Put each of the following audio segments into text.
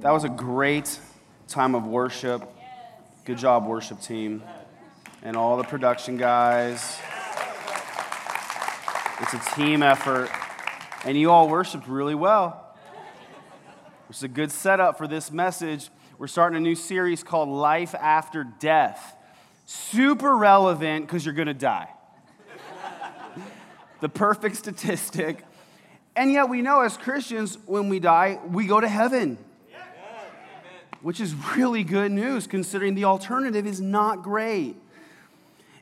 That was a great time of worship. Good job, worship team. And all the production guys. It's a team effort. And you all worshiped really well. It's a good setup for this message. We're starting a new series called Life After Death. Super relevant because you're going to die. the perfect statistic. And yet, we know as Christians, when we die, we go to heaven which is really good news considering the alternative is not great.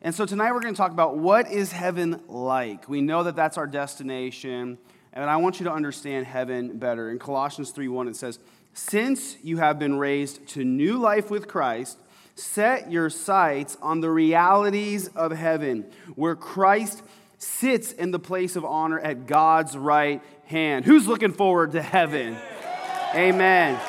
And so tonight we're going to talk about what is heaven like. We know that that's our destination, and I want you to understand heaven better. In Colossians 3:1 it says, "Since you have been raised to new life with Christ, set your sights on the realities of heaven, where Christ sits in the place of honor at God's right hand." Who's looking forward to heaven? Amen.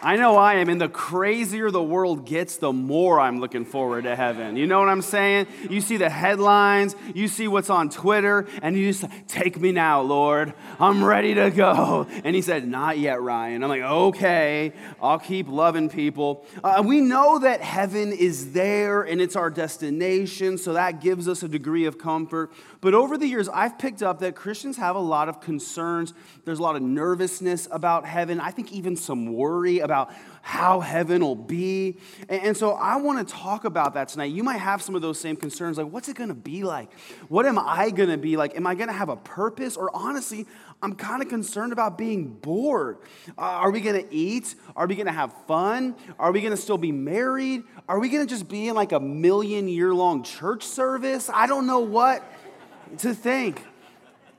I know I am, and the crazier the world gets, the more I'm looking forward to heaven. You know what I'm saying? You see the headlines, you see what's on Twitter, and you just take me now, Lord. I'm ready to go. And he said, Not yet, Ryan. I'm like, Okay, I'll keep loving people. Uh, we know that heaven is there and it's our destination, so that gives us a degree of comfort. But over the years, I've picked up that Christians have a lot of concerns. There's a lot of nervousness about heaven. I think even some worry about how heaven will be. And so I want to talk about that tonight. You might have some of those same concerns like, what's it going to be like? What am I going to be like? Am I going to have a purpose? Or honestly, I'm kind of concerned about being bored. Uh, are we going to eat? Are we going to have fun? Are we going to still be married? Are we going to just be in like a million year long church service? I don't know what to think.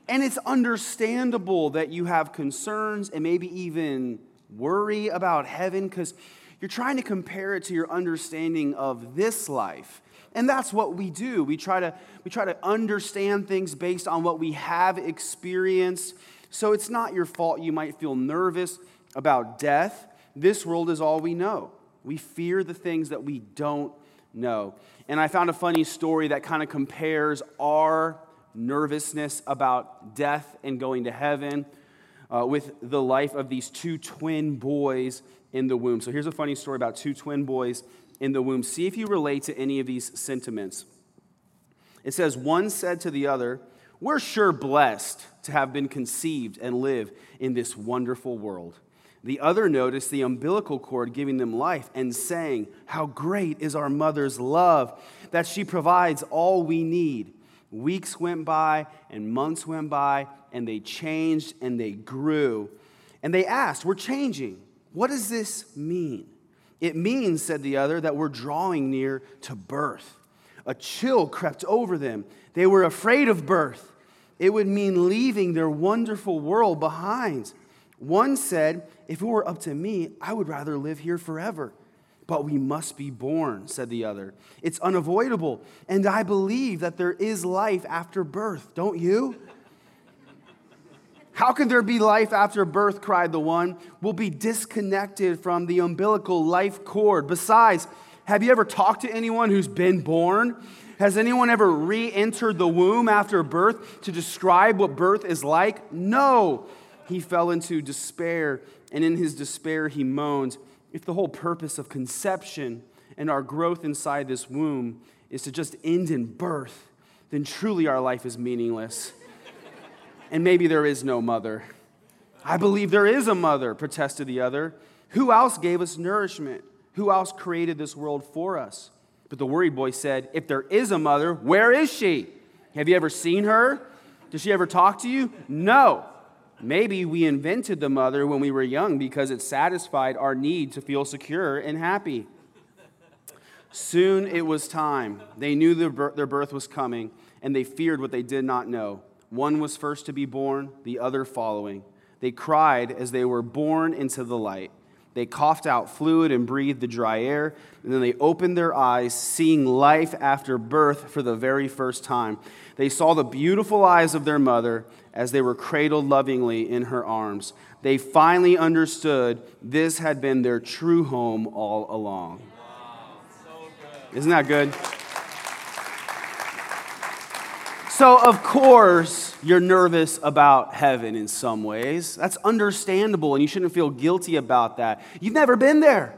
And it's understandable that you have concerns and maybe even worry about heaven because you're trying to compare it to your understanding of this life. And that's what we do. We try to, we try to understand things based on what we have experienced. So it's not your fault you might feel nervous about death. This world is all we know. We fear the things that we don't know. And I found a funny story that kind of compares our nervousness about death and going to heaven uh, with the life of these two twin boys in the womb. So here's a funny story about two twin boys in the womb. See if you relate to any of these sentiments. It says, One said to the other, We're sure blessed to have been conceived and live in this wonderful world. The other noticed the umbilical cord giving them life and saying, How great is our mother's love that she provides all we need. Weeks went by and months went by, and they changed and they grew. And they asked, We're changing. What does this mean? It means, said the other, that we're drawing near to birth. A chill crept over them. They were afraid of birth. It would mean leaving their wonderful world behind. One said, If it were up to me, I would rather live here forever. But we must be born, said the other. It's unavoidable. And I believe that there is life after birth, don't you? How can there be life after birth? cried the one. We'll be disconnected from the umbilical life cord. Besides, have you ever talked to anyone who's been born? Has anyone ever re entered the womb after birth to describe what birth is like? No. He fell into despair, and in his despair, he moaned if the whole purpose of conception and our growth inside this womb is to just end in birth, then truly our life is meaningless. and maybe there is no mother. I believe there is a mother, protested the other. Who else gave us nourishment? Who else created this world for us? But the worried boy said, If there is a mother, where is she? Have you ever seen her? Does she ever talk to you? No. Maybe we invented the mother when we were young because it satisfied our need to feel secure and happy. Soon it was time. They knew their birth was coming, and they feared what they did not know. One was first to be born, the other following. They cried as they were born into the light. They coughed out fluid and breathed the dry air, and then they opened their eyes, seeing life after birth for the very first time. They saw the beautiful eyes of their mother as they were cradled lovingly in her arms. They finally understood this had been their true home all along. Wow, so Isn't that good? So, of course, you're nervous about heaven in some ways. That's understandable, and you shouldn't feel guilty about that. You've never been there,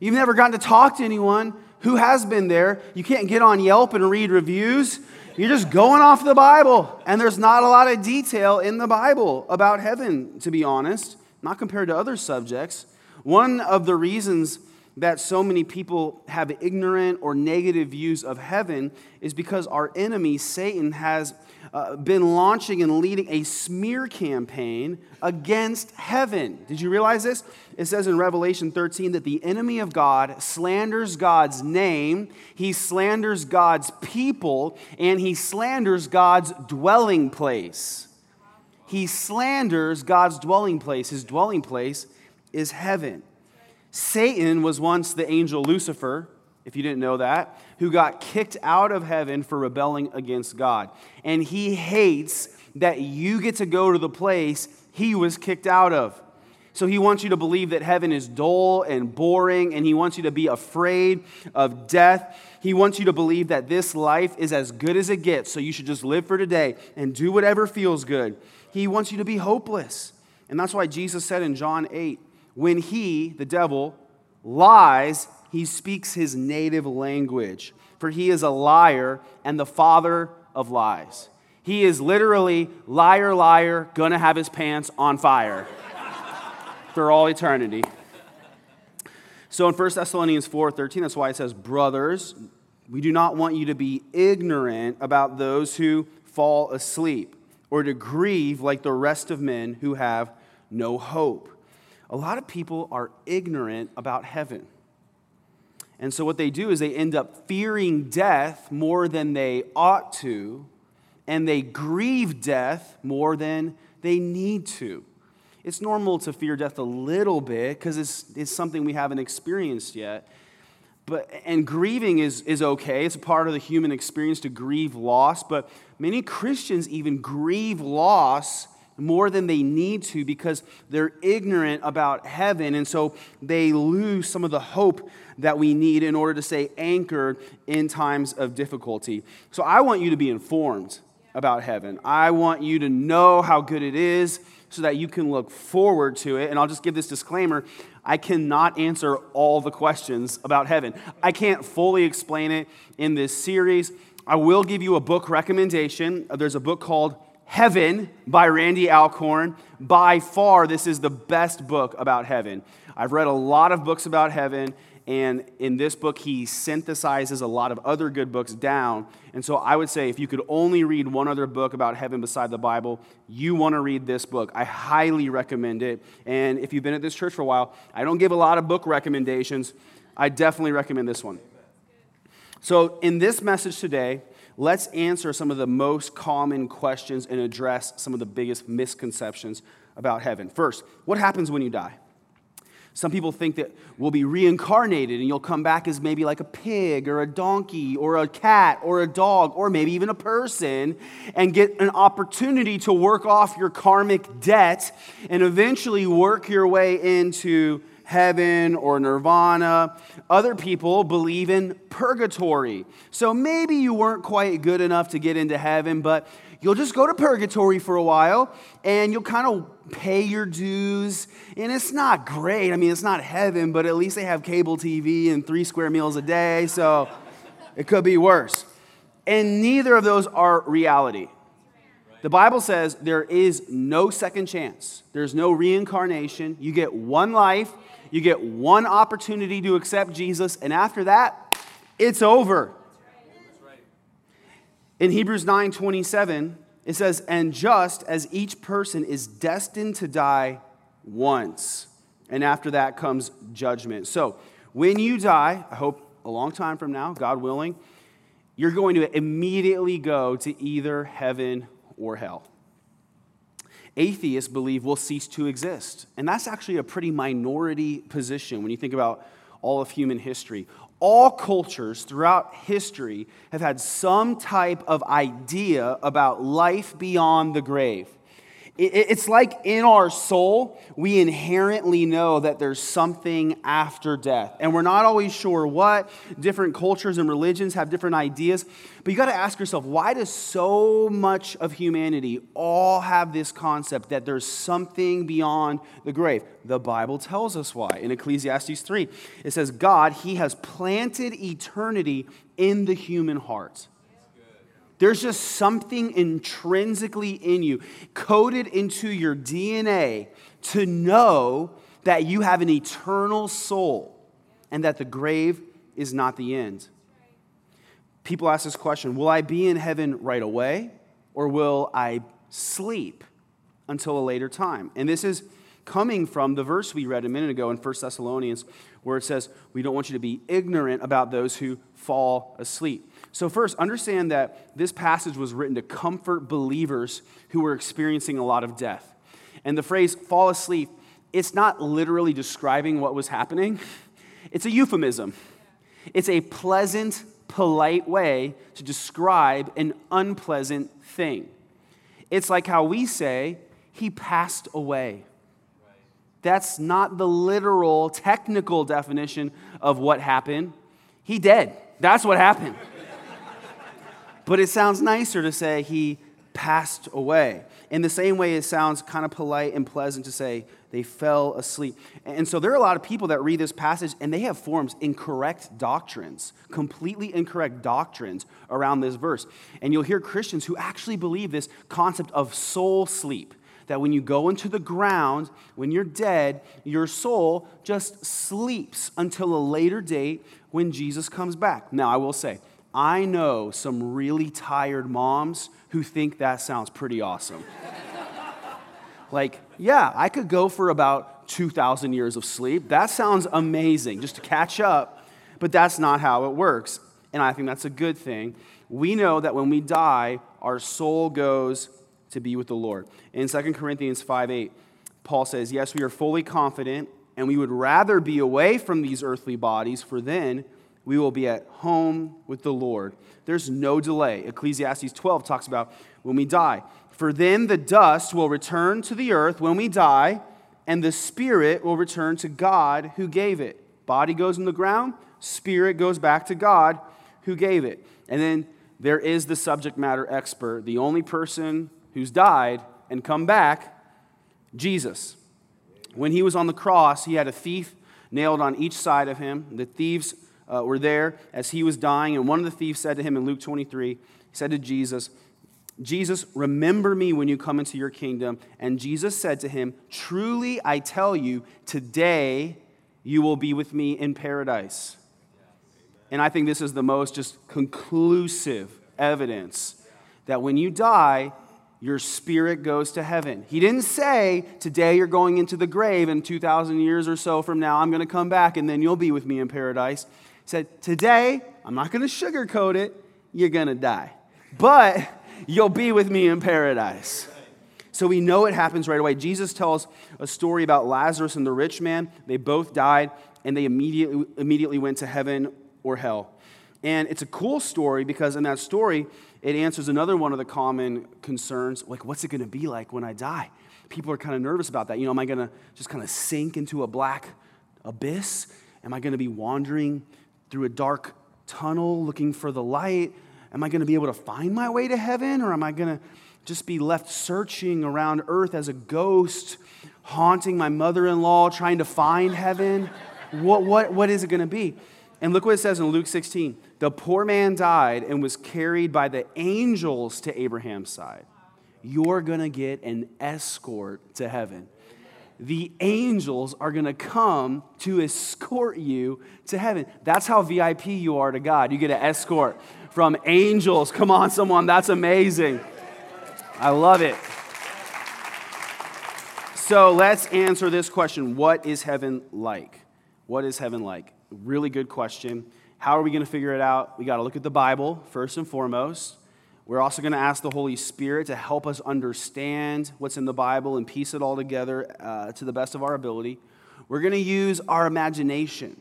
you've never gotten to talk to anyone who has been there. You can't get on Yelp and read reviews. You're just going off the Bible, and there's not a lot of detail in the Bible about heaven, to be honest, not compared to other subjects. One of the reasons that so many people have ignorant or negative views of heaven is because our enemy, Satan, has uh, been launching and leading a smear campaign against heaven. Did you realize this? It says in Revelation 13 that the enemy of God slanders God's name, he slanders God's people, and he slanders God's dwelling place. He slanders God's dwelling place. His dwelling place is heaven. Satan was once the angel Lucifer, if you didn't know that, who got kicked out of heaven for rebelling against God. And he hates that you get to go to the place he was kicked out of. So he wants you to believe that heaven is dull and boring, and he wants you to be afraid of death. He wants you to believe that this life is as good as it gets, so you should just live for today and do whatever feels good. He wants you to be hopeless. And that's why Jesus said in John 8, when he, the devil, lies, he speaks his native language, for he is a liar and the father of lies. He is literally liar, liar, gonna have his pants on fire for all eternity. So in 1 Thessalonians 4 13, that's why it says, Brothers, we do not want you to be ignorant about those who fall asleep, or to grieve like the rest of men who have no hope a lot of people are ignorant about heaven. And so, what they do is they end up fearing death more than they ought to, and they grieve death more than they need to. It's normal to fear death a little bit because it's, it's something we haven't experienced yet. But, and grieving is, is okay. It's a part of the human experience to grieve loss. But many Christians even grieve loss more than they need to because they're ignorant about heaven. And so they lose some of the hope that we need in order to stay anchored in times of difficulty. So I want you to be informed about heaven. I want you to know how good it is so that you can look forward to it. And I'll just give this disclaimer I cannot answer all the questions about heaven, I can't fully explain it in this series. I will give you a book recommendation. There's a book called Heaven by Randy Alcorn. By far, this is the best book about heaven. I've read a lot of books about heaven, and in this book, he synthesizes a lot of other good books down. And so I would say if you could only read one other book about heaven beside the Bible, you want to read this book. I highly recommend it. And if you've been at this church for a while, I don't give a lot of book recommendations. I definitely recommend this one. So, in this message today, let's answer some of the most common questions and address some of the biggest misconceptions about heaven. First, what happens when you die? Some people think that we'll be reincarnated and you'll come back as maybe like a pig or a donkey or a cat or a dog or maybe even a person and get an opportunity to work off your karmic debt and eventually work your way into heaven or nirvana. Other people believe in purgatory. So maybe you weren't quite good enough to get into heaven, but you'll just go to purgatory for a while and you'll kind of pay your dues. And it's not great. I mean, it's not heaven, but at least they have cable TV and three square meals a day. So it could be worse. And neither of those are reality. The Bible says there is no second chance. There's no reincarnation. You get one life you get one opportunity to accept Jesus, and after that, it's over. In Hebrews 9 27, it says, And just as each person is destined to die once, and after that comes judgment. So, when you die, I hope a long time from now, God willing, you're going to immediately go to either heaven or hell atheists believe will cease to exist. And that's actually a pretty minority position when you think about all of human history. All cultures throughout history have had some type of idea about life beyond the grave. It's like in our soul, we inherently know that there's something after death. And we're not always sure what. Different cultures and religions have different ideas. But you got to ask yourself why does so much of humanity all have this concept that there's something beyond the grave? The Bible tells us why. In Ecclesiastes 3, it says, God, He has planted eternity in the human heart. There's just something intrinsically in you, coded into your DNA, to know that you have an eternal soul and that the grave is not the end. People ask this question Will I be in heaven right away or will I sleep until a later time? And this is coming from the verse we read a minute ago in 1 Thessalonians, where it says, We don't want you to be ignorant about those who fall asleep. So, first, understand that this passage was written to comfort believers who were experiencing a lot of death. And the phrase fall asleep, it's not literally describing what was happening, it's a euphemism. It's a pleasant, polite way to describe an unpleasant thing. It's like how we say, he passed away. That's not the literal, technical definition of what happened. He dead. That's what happened. But it sounds nicer to say he passed away. In the same way, it sounds kind of polite and pleasant to say they fell asleep. And so there are a lot of people that read this passage and they have formed incorrect doctrines, completely incorrect doctrines around this verse. And you'll hear Christians who actually believe this concept of soul sleep that when you go into the ground, when you're dead, your soul just sleeps until a later date when Jesus comes back. Now, I will say, I know some really tired moms who think that sounds pretty awesome. like, yeah, I could go for about 2,000 years of sleep. That sounds amazing just to catch up, but that's not how it works. And I think that's a good thing. We know that when we die, our soul goes to be with the Lord. In 2 Corinthians 5 8, Paul says, Yes, we are fully confident, and we would rather be away from these earthly bodies, for then we will be at home with the Lord. There's no delay. Ecclesiastes 12 talks about when we die. For then the dust will return to the earth when we die, and the spirit will return to God who gave it. Body goes in the ground, spirit goes back to God who gave it. And then there is the subject matter expert, the only person who's died and come back, Jesus. When he was on the cross, he had a thief nailed on each side of him. The thieves uh, were there as he was dying, and one of the thieves said to him in Luke 23, he said to Jesus, Jesus, remember me when you come into your kingdom. And Jesus said to him, Truly I tell you, today you will be with me in paradise. And I think this is the most just conclusive evidence that when you die, your spirit goes to heaven. He didn't say, Today you're going into the grave, and 2,000 years or so from now, I'm going to come back, and then you'll be with me in paradise. Said, Today, I'm not going to sugarcoat it, you're going to die. But you'll be with me in paradise. So we know it happens right away. Jesus tells a story about Lazarus and the rich man. They both died, and they immediately, immediately went to heaven or hell. And it's a cool story because in that story, it answers another one of the common concerns like, what's it going to be like when I die? People are kind of nervous about that. You know, am I going to just kind of sink into a black abyss? Am I going to be wandering through a dark tunnel looking for the light? Am I going to be able to find my way to heaven? Or am I going to just be left searching around earth as a ghost, haunting my mother in law, trying to find heaven? What, what, what is it going to be? And look what it says in Luke 16. The poor man died and was carried by the angels to Abraham's side. You're going to get an escort to heaven. The angels are going to come to escort you to heaven. That's how VIP you are to God. You get an escort from angels. Come on, someone. That's amazing. I love it. So let's answer this question What is heaven like? What is heaven like? Really good question. How are we going to figure it out? We got to look at the Bible first and foremost. We're also going to ask the Holy Spirit to help us understand what's in the Bible and piece it all together uh, to the best of our ability. We're going to use our imagination.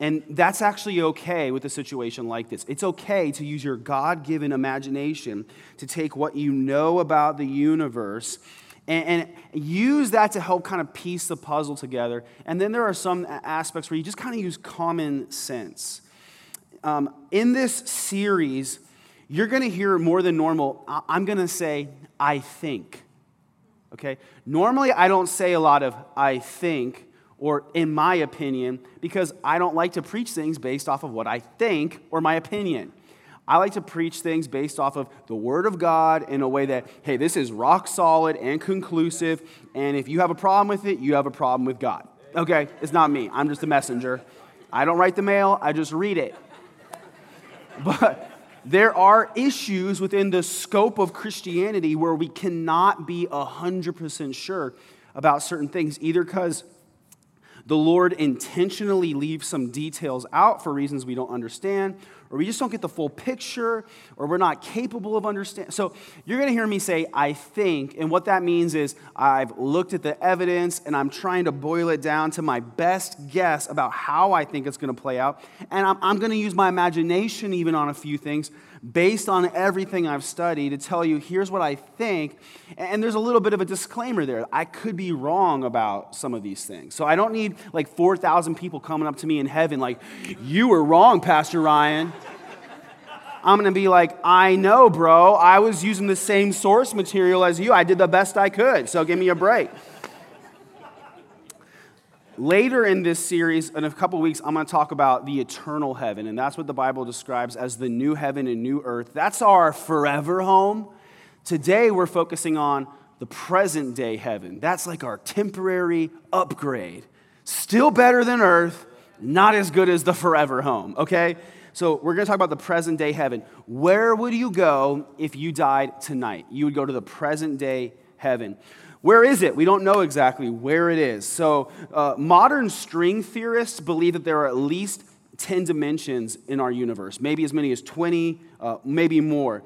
And that's actually okay with a situation like this. It's okay to use your God given imagination to take what you know about the universe and, and, use that to help kind of piece the puzzle together. And then there are some aspects where you just kind of use common sense. Um, in this series, you're going to hear more than normal. I'm going to say, I think. Okay? Normally, I don't say a lot of I think or in my opinion because I don't like to preach things based off of what I think or my opinion. I like to preach things based off of the Word of God in a way that, hey, this is rock solid and conclusive, and if you have a problem with it, you have a problem with God. Okay? It's not me, I'm just a messenger. I don't write the mail, I just read it. But there are issues within the scope of Christianity where we cannot be 100% sure about certain things, either because the Lord intentionally leaves some details out for reasons we don't understand, or we just don't get the full picture, or we're not capable of understanding. So you're going to hear me say, I think, and what that means is I've looked at the evidence and I'm trying to boil it down to my best guess about how I think it's going to play out. And I'm, I'm going to use my imagination even on a few things based on everything I've studied to tell you here's what I think. And there's a little bit of a disclaimer there. I could be wrong about some of these things. So I don't need like 4,000 people coming up to me in heaven like, you were wrong, Pastor Ryan. I'm going to be like, I know, bro. I was using the same source material as you. I did the best I could. So give me a break. Later in this series, in a couple weeks, I'm going to talk about the eternal heaven, and that's what the Bible describes as the new heaven and new earth. That's our forever home. Today, we're focusing on the present day heaven. That's like our temporary upgrade. Still better than earth, not as good as the forever home, okay? So, we're going to talk about the present day heaven. Where would you go if you died tonight? You would go to the present day heaven. Where is it? We don't know exactly where it is. So, uh, modern string theorists believe that there are at least 10 dimensions in our universe, maybe as many as 20, uh, maybe more.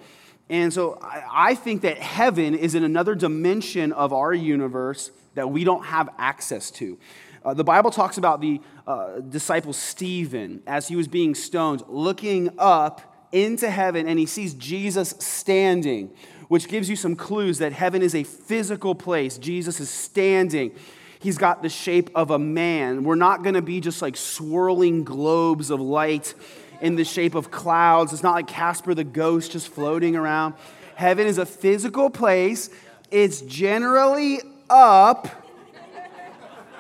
And so, I, I think that heaven is in another dimension of our universe that we don't have access to. Uh, the Bible talks about the uh, disciple Stephen as he was being stoned, looking up into heaven, and he sees Jesus standing which gives you some clues that heaven is a physical place. Jesus is standing. He's got the shape of a man. We're not going to be just like swirling globes of light in the shape of clouds. It's not like Casper the ghost just floating around. Heaven is a physical place. It's generally up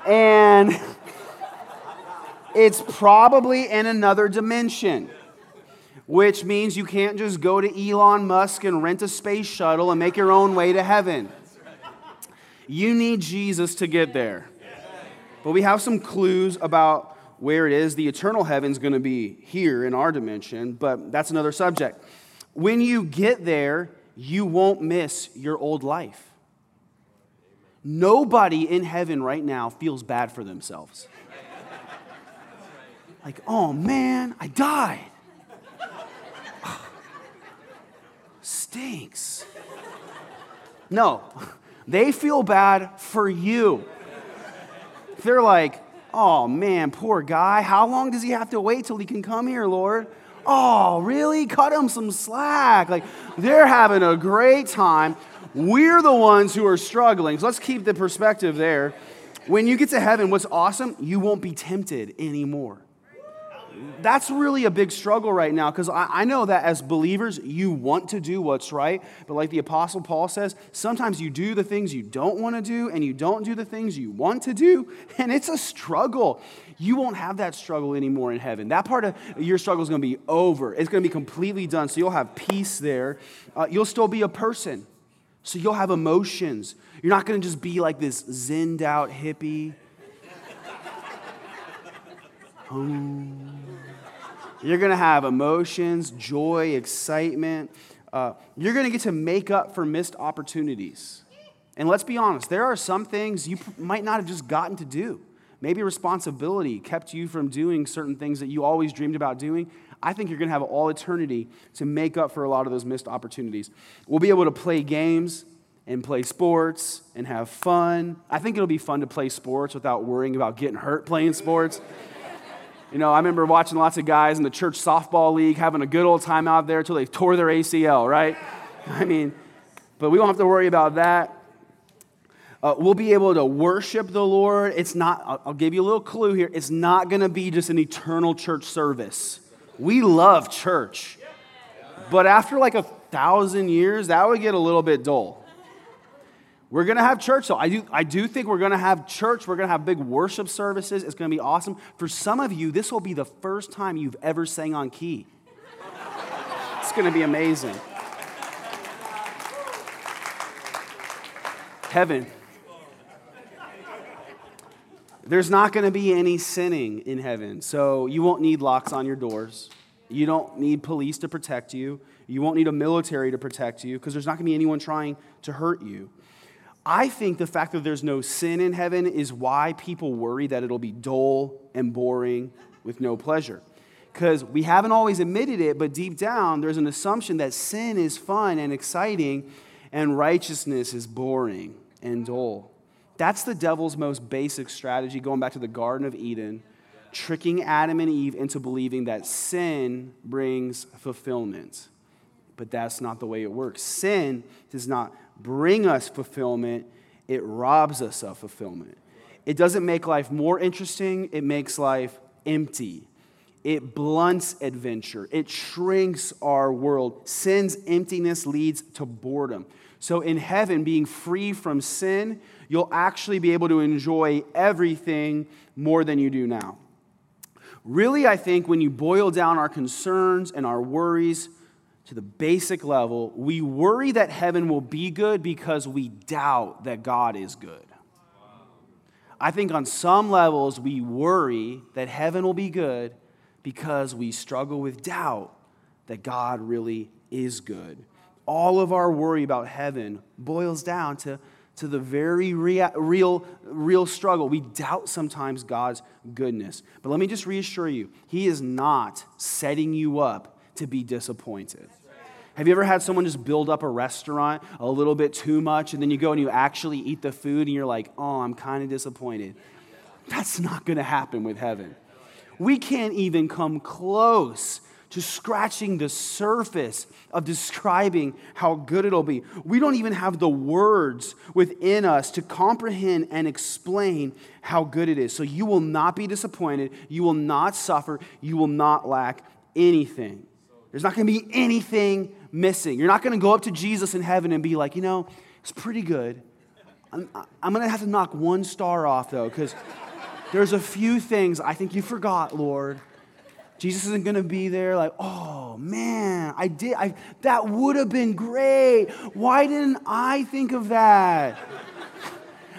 and it's probably in another dimension which means you can't just go to Elon Musk and rent a space shuttle and make your own way to heaven. You need Jesus to get there. But we have some clues about where it is. The eternal heaven's going to be here in our dimension, but that's another subject. When you get there, you won't miss your old life. Nobody in heaven right now feels bad for themselves. Like, oh man, I died. Stinks. No, they feel bad for you. They're like, oh man, poor guy. How long does he have to wait till he can come here, Lord? Oh, really? Cut him some slack. Like, they're having a great time. We're the ones who are struggling. So let's keep the perspective there. When you get to heaven, what's awesome, you won't be tempted anymore that's really a big struggle right now because I, I, know that as believers, you want to do what's right. But like the Apostle Paul says, sometimes you do the things you don't want to do and you don't do the things you want to do. And it's a struggle. You won't have that struggle anymore in heaven. That part of your struggle is going to be over, it's going to be completely done. So you'll have peace there. Uh, you'll still be a person. So you'll have emotions. You're not going to just be like this zinned out hippie. You're going to have emotions, joy, excitement. Uh, you're going to get to make up for missed opportunities. And let's be honest, there are some things you might not have just gotten to do. Maybe responsibility kept you from doing certain things that you always dreamed about doing. I think you're going to have all eternity to make up for a lot of those missed opportunities. We'll be able to play games and play sports and have fun. I think it'll be fun to play sports without worrying about getting hurt playing sports. You know, I remember watching lots of guys in the church softball league having a good old time out there until they tore their ACL, right? I mean, but we don't have to worry about that. Uh, we'll be able to worship the Lord. It's not, I'll, I'll give you a little clue here. It's not going to be just an eternal church service. We love church. But after like a thousand years, that would get a little bit dull. We're going to have church. So I do, I do think we're going to have church. We're going to have big worship services. It's going to be awesome. For some of you, this will be the first time you've ever sang on key. It's going to be amazing. Heaven. There's not going to be any sinning in heaven. So you won't need locks on your doors. You don't need police to protect you. You won't need a military to protect you because there's not going to be anyone trying to hurt you. I think the fact that there's no sin in heaven is why people worry that it'll be dull and boring with no pleasure. Because we haven't always admitted it, but deep down, there's an assumption that sin is fun and exciting and righteousness is boring and dull. That's the devil's most basic strategy, going back to the Garden of Eden, tricking Adam and Eve into believing that sin brings fulfillment. But that's not the way it works. Sin does not bring us fulfillment, it robs us of fulfillment. It doesn't make life more interesting, it makes life empty. It blunts adventure. It shrinks our world. Sin's emptiness leads to boredom. So, in heaven, being free from sin, you'll actually be able to enjoy everything more than you do now. Really, I think when you boil down our concerns and our worries to the basic level, we worry that heaven will be good because we doubt that God is good. I think on some levels, we worry that heaven will be good because we struggle with doubt that God really is good. All of our worry about heaven boils down to, to the very rea- real, real struggle. We doubt sometimes God's goodness. But let me just reassure you, He is not setting you up to be disappointed. Have you ever had someone just build up a restaurant a little bit too much and then you go and you actually eat the food and you're like, oh, I'm kind of disappointed? That's not going to happen with heaven. We can't even come close to scratching the surface of describing how good it'll be. We don't even have the words within us to comprehend and explain how good it is. So you will not be disappointed. You will not suffer. You will not lack anything. There's not going to be anything missing. You're not going to go up to Jesus in heaven and be like, you know, it's pretty good. I'm, I'm going to have to knock one star off, though, because there's a few things I think you forgot, Lord. Jesus isn't going to be there like, oh man, I did, I, that would have been great. Why didn't I think of that?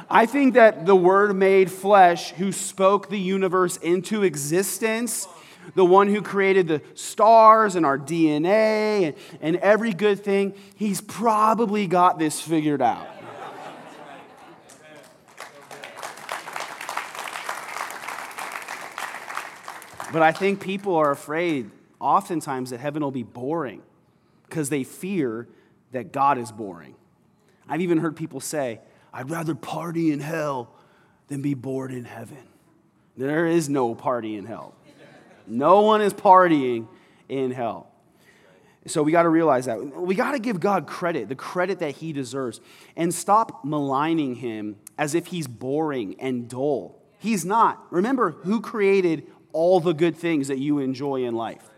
I think that the Word made flesh who spoke the universe into existence, the one who created the stars and our DNA and, and every good thing, he's probably got this figured out. But I think people are afraid oftentimes that heaven will be boring because they fear that God is boring. I've even heard people say, I'd rather party in hell than be bored in heaven. There is no party in hell. No one is partying in hell. So we got to realize that. We got to give God credit, the credit that he deserves, and stop maligning him as if he's boring and dull. He's not. Remember who created all the good things that you enjoy in life.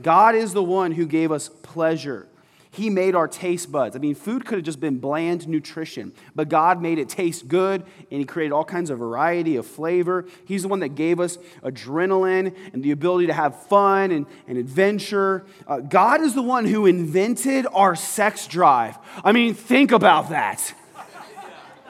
God is the one who gave us pleasure. He made our taste buds. I mean, food could have just been bland nutrition, but God made it taste good and He created all kinds of variety of flavor. He's the one that gave us adrenaline and the ability to have fun and, and adventure. Uh, God is the one who invented our sex drive. I mean, think about that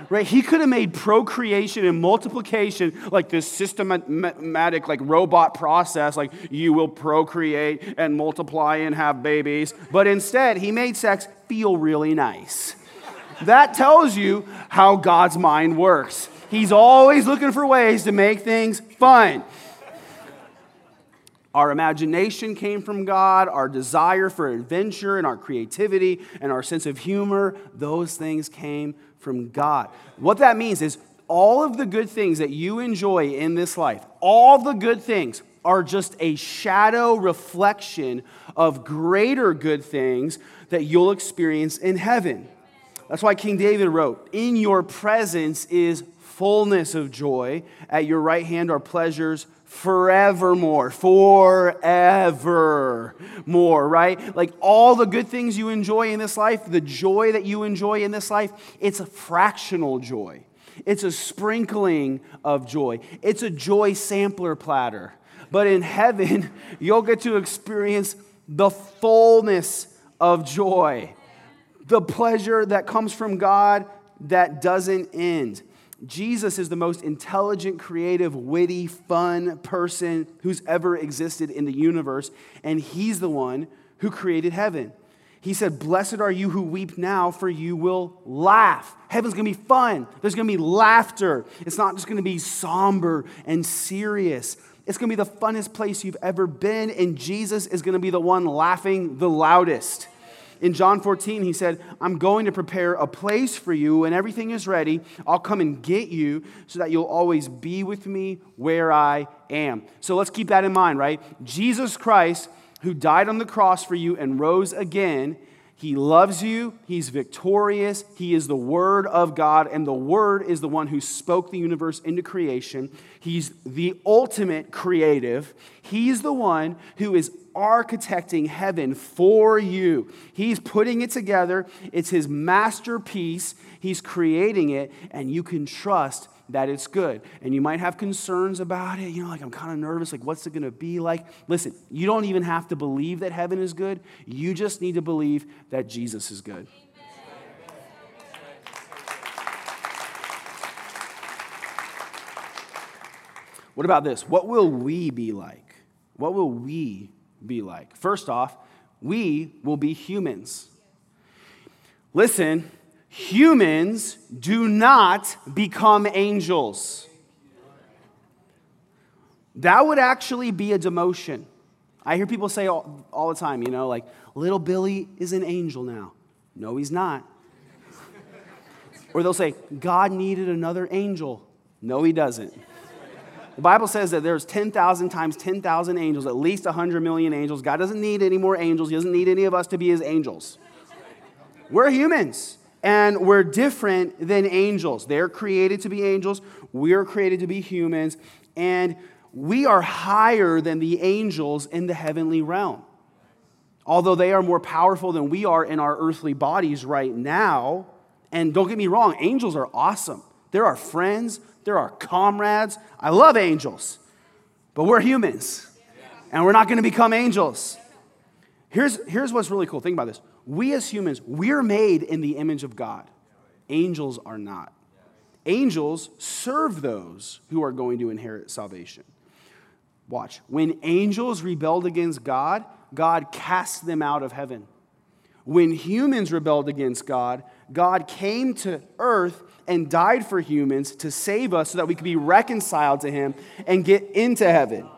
right? He could have made procreation and multiplication like this systematic, like robot process, like you will procreate and multiply and have babies. But instead, he made sex feel really nice. That tells you how God's mind works. He's always looking for ways to make things fun. Our imagination came from God, our desire for adventure and our creativity and our sense of humor, those things came from God. What that means is all of the good things that you enjoy in this life, all the good things are just a shadow reflection of greater good things that you'll experience in heaven. That's why King David wrote, In your presence is fullness of joy. At your right hand are pleasures forevermore. Forevermore, right? Like all the good things you enjoy in this life, the joy that you enjoy in this life, it's a fractional joy. It's a sprinkling of joy. It's a joy sampler platter. But in heaven, you'll get to experience the fullness of joy, the pleasure that comes from God that doesn't end. Jesus is the most intelligent, creative, witty, fun person who's ever existed in the universe, and he's the one who created heaven. He said, Blessed are you who weep now, for you will laugh. Heaven's gonna be fun. There's gonna be laughter. It's not just gonna be somber and serious. It's gonna be the funnest place you've ever been, and Jesus is gonna be the one laughing the loudest. In John 14, he said, I'm going to prepare a place for you. When everything is ready, I'll come and get you so that you'll always be with me where I am. So let's keep that in mind, right? Jesus Christ who died on the cross for you and rose again. He loves you. He's victorious. He is the Word of God, and the Word is the one who spoke the universe into creation. He's the ultimate creative. He's the one who is architecting heaven for you. He's putting it together. It's His masterpiece. He's creating it, and you can trust that it's good. And you might have concerns about it. You know, like, I'm kind of nervous. Like, what's it going to be like? Listen, you don't even have to believe that heaven is good. You just need to believe that Jesus is good. What about this? What will we be like? What will we be like? First off, we will be humans. Listen, humans do not become angels. That would actually be a demotion. I hear people say all, all, the time, you know, like, little Billy is an angel now. No, he's not. or they'll say, God needed another angel. No, he doesn't. The Bible says that there's 10,000 times 10,000 angels, at least 100 million angels. God doesn't need any more angels. He doesn't need any of us to be his angels. We're humans and we're different than angels. They're created to be angels, we're created to be humans, and we are higher than the angels in the heavenly realm. Although they are more powerful than we are in our earthly bodies right now, and don't get me wrong, angels are awesome. They're our friends, they're our comrades. I love angels, but we're humans, and we're not going to become angels. Here's, here's what's really cool. Think about this we as humans, we're made in the image of God. Angels are not. Angels serve those who are going to inherit salvation. Watch. When angels rebelled against God, God cast them out of heaven. When humans rebelled against God, God came to earth and died for humans to save us so that we could be reconciled to Him and get into heaven.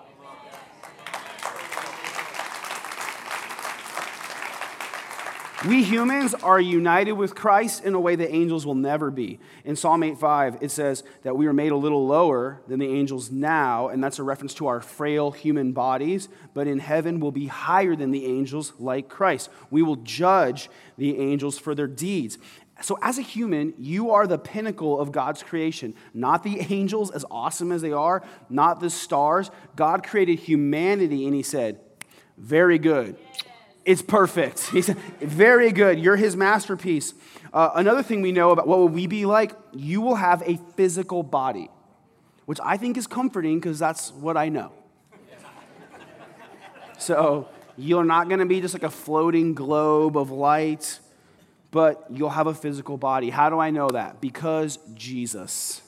We humans are united with Christ in a way that angels will never be. In Psalm 8:5, it says that we are made a little lower than the angels now, and that's a reference to our frail human bodies, but in heaven we'll be higher than the angels like Christ. We will judge the angels for their deeds. So, as a human, you are the pinnacle of God's creation. Not the angels, as awesome as they are, not the stars. God created humanity, and He said, Very good. It's perfect. He said, Very good. You're his masterpiece. Uh, another thing we know about what will we be like, you will have a physical body, which I think is comforting because that's what I know. so you're not going to be just like a floating globe of light, but you'll have a physical body. How do I know that? Because Jesus.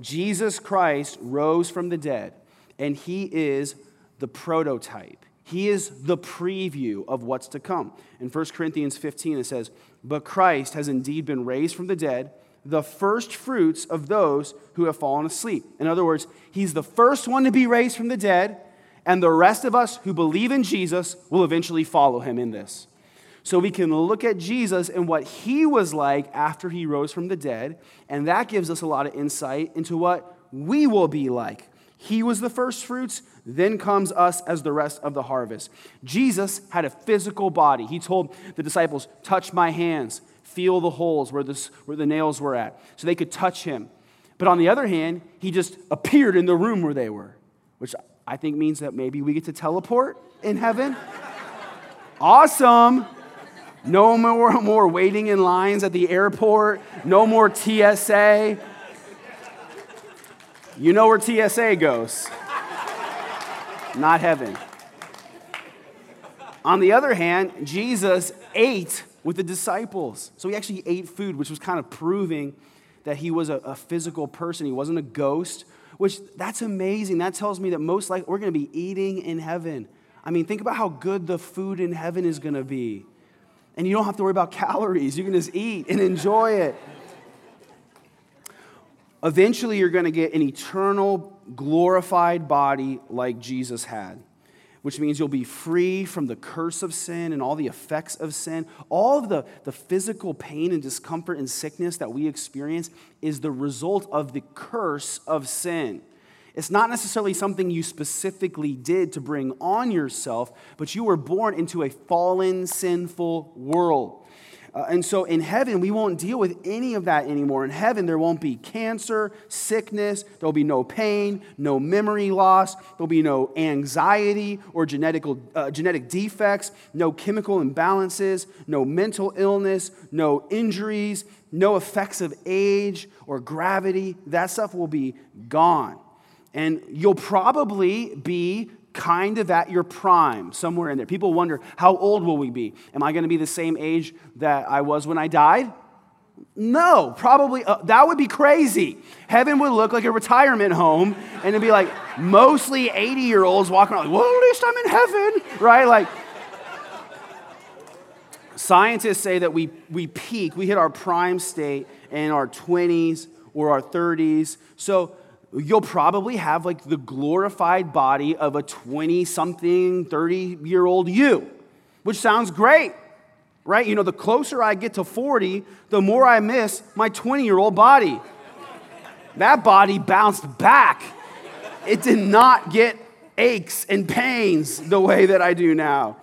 Jesus Christ rose from the dead, and he is the prototype. He is the preview of what's to come. In 1 Corinthians 15, it says, But Christ has indeed been raised from the dead, the first fruits of those who have fallen asleep. In other words, he's the first one to be raised from the dead, and the rest of us who believe in Jesus will eventually follow him in this. So we can look at Jesus and what he was like after he rose from the dead, and that gives us a lot of insight into what we will be like. He was the first fruits, then comes us as the rest of the harvest. Jesus had a physical body. He told the disciples, Touch my hands, feel the holes where, this, where the nails were at, so they could touch him. But on the other hand, he just appeared in the room where they were, which I think means that maybe we get to teleport in heaven. awesome. No more, more waiting in lines at the airport. No more TSA. You know where TSA goes. Not heaven. On the other hand, Jesus ate with the disciples. So he actually ate food, which was kind of proving that he was a, a physical person. He wasn't a ghost, which that's amazing. That tells me that most likely we're going to be eating in heaven. I mean, think about how good the food in heaven is going to be. And you don't have to worry about calories. You can just eat and enjoy it. Eventually, you're going to get an eternal, glorified body like Jesus had which means you'll be free from the curse of sin and all the effects of sin. All of the, the physical pain and discomfort and sickness that we experience is the result of the curse of sin. It's not necessarily something you specifically did to bring on yourself, but you were born into a fallen, sinful world. Uh, and so in heaven, we won't deal with any of that anymore. In heaven, there won't be cancer, sickness, there'll be no pain, no memory loss, there'll be no anxiety or genetic, uh, genetic defects, no chemical imbalances, no mental illness, no injuries, no effects of age or gravity. That stuff will be gone. And you'll probably be kind of at your prime, somewhere in there. People wonder, how old will we be? Am I going to be the same age that I was when I died? No, probably. Uh, that would be crazy. Heaven would look like a retirement home, and it'd be like mostly 80 year olds walking around, like, well, at least I'm in heaven, right? Like, scientists say that we, we peak, we hit our prime state in our 20s or our 30s. So, you'll probably have like the glorified body of a 20 something, 30 year old you, which sounds great, right? You know, the closer I get to 40, the more I miss my 20 year old body. That body bounced back. It did not get aches and pains the way that I do now.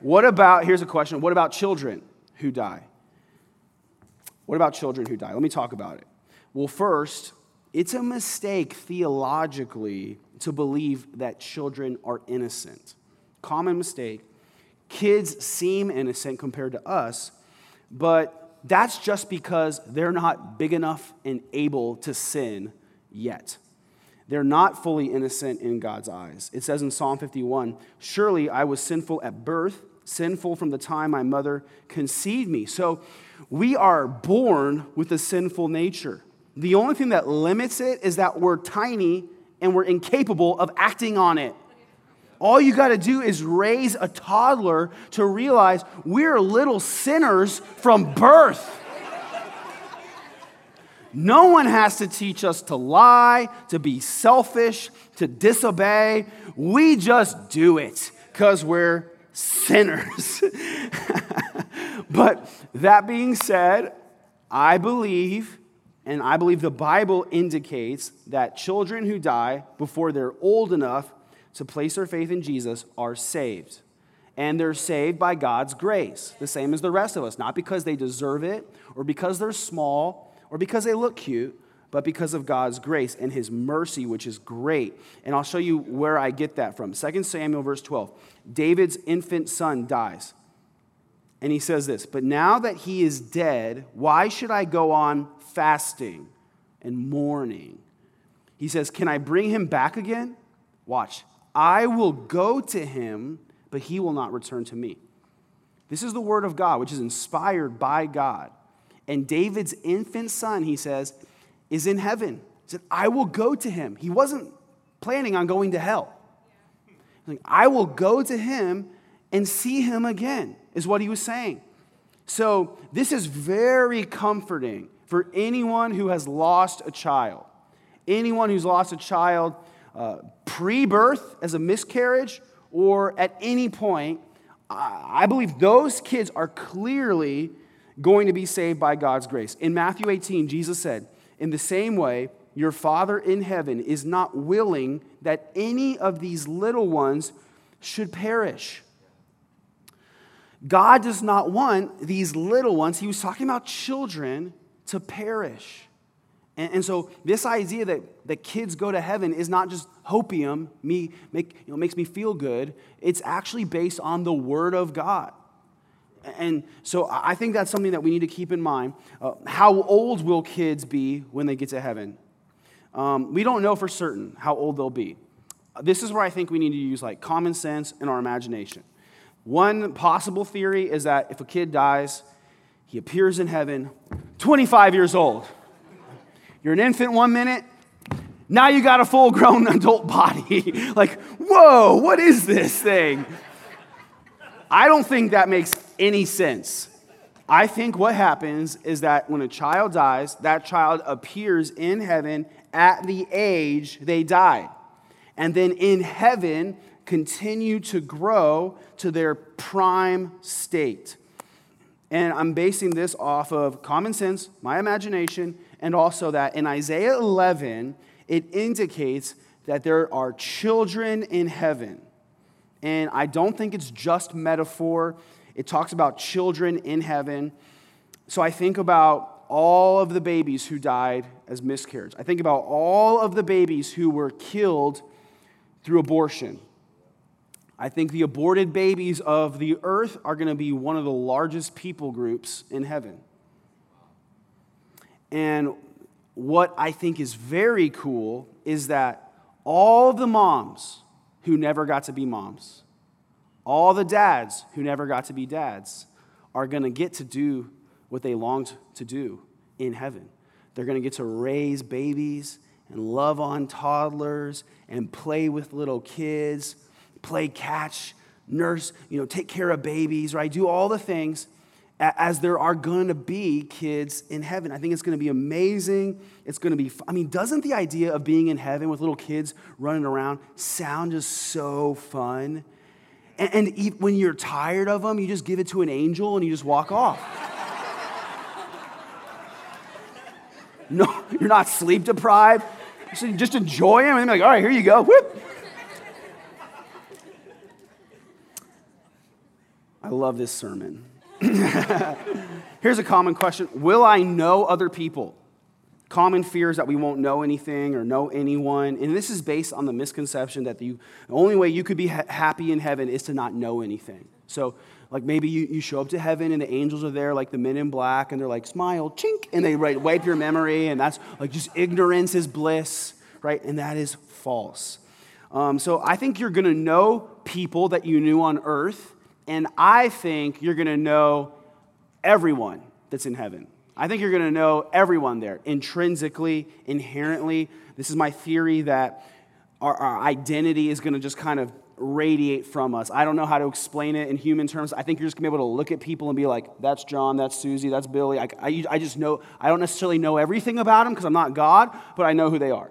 What about, here's a question what about children who die? What about children who die? Let me talk about it. Well, first, it's a mistake theologically to believe that children are innocent. Common mistake. Kids seem innocent compared to us, but that's just because they're not big enough and able to sin yet. They're not fully innocent in God's eyes. It says in Psalm 51 Surely I was sinful at birth, sinful from the time my mother conceived me. So we are born with a sinful nature. The only thing that limits it is that we're tiny and we're incapable of acting on it. All you got to do is raise a toddler to realize we're little sinners from birth. No one has to teach us to lie, to be selfish, to disobey. We just do it because we're sinners. but that being said, I believe and I believe the Bible indicates that children who die before they're old enough to place their faith in Jesus are saved. And they're saved by God's grace, the same as the rest of us, not because they deserve it or because they're small or because they look cute, but because of God's grace and his mercy, which is great. And I'll show you where I get that from. 2 Samuel, verse 12. David's infant son dies. And he says this, but now that he is dead, why should I go on fasting and mourning? He says, Can I bring him back again? Watch. I will go to him, but he will not return to me. This is the word of God, which is inspired by God. And David's infant son, he says, is in heaven. He said, I will go to him. He wasn't planning on going to hell. Like, I will go to him and see him again is what he was saying. So, this is very comforting for anyone who has lost a child. Anyone who's lost a child uh, pre birth as a miscarriage or at any point, I believe those kids are clearly going to be saved by God's grace. In Matthew 18, Jesus said, In the same way, your Father in heaven is not willing that any of these little ones should perish God does not want these little ones, he was talking about children, to perish. And, and, so this idea that, that kids go to heaven is not just hopium, me, make, you know, makes me feel good. It's actually based on the word of God. And so I think that's something that we need to keep in mind. Uh, how old will kids be when they get to heaven? Um, we don't know for certain how old they'll be. This is where I think we need to use like common sense and our imagination. One possible theory is that if a kid dies, he appears in heaven 25 years old. You're an infant one minute, now you got a full grown adult body. like, whoa, what is this thing? I don't think that makes any sense. I think what happens is that when a child dies, that child appears in heaven at the age they died. And then in heaven, continue to grow to their prime state. And I'm basing this off of common sense, my imagination, and also that in Isaiah 11, it indicates that there are children in heaven. And I don't think it's just metaphor. It talks about children in heaven. So I think about all of the babies who died as miscarriage. I think about all of the babies who were killed through abortion. I think the aborted babies of the earth are going to be one of the largest people groups in heaven. And what I think is very cool is that all the moms who never got to be moms, all the dads who never got to be dads, are going to get to do what they longed to do in heaven. They're going to get to raise babies and love on toddlers and play with little kids play catch, nurse, you know, take care of babies, right? Do all the things as there are going to be kids in heaven. I think it's going to be amazing. It's going to be, fun. I mean, doesn't the idea of being in heaven with little kids running around sound just so fun? And, and when you're tired of them, you just give it to an angel and you just walk off. no, you're not sleep deprived. So you just enjoy them and like, all right, here you go. Whoop. I love this sermon. Here's a common question Will I know other people? Common fears that we won't know anything or know anyone. And this is based on the misconception that the only way you could be ha- happy in heaven is to not know anything. So, like maybe you, you show up to heaven and the angels are there, like the men in black, and they're like, smile, chink, and they right, wipe your memory, and that's like just ignorance is bliss, right? And that is false. Um, so, I think you're gonna know people that you knew on earth and I think you're going to know everyone that's in heaven. I think you're going to know everyone there intrinsically, inherently. This is my theory that our, our identity is going to just kind of radiate from us. I don't know how to explain it in human terms. I think you're just going to be able to look at people and be like, that's John, that's Susie, that's Billy. I, I, I just know, I don't necessarily know everything about them because I'm not God, but I know who they are.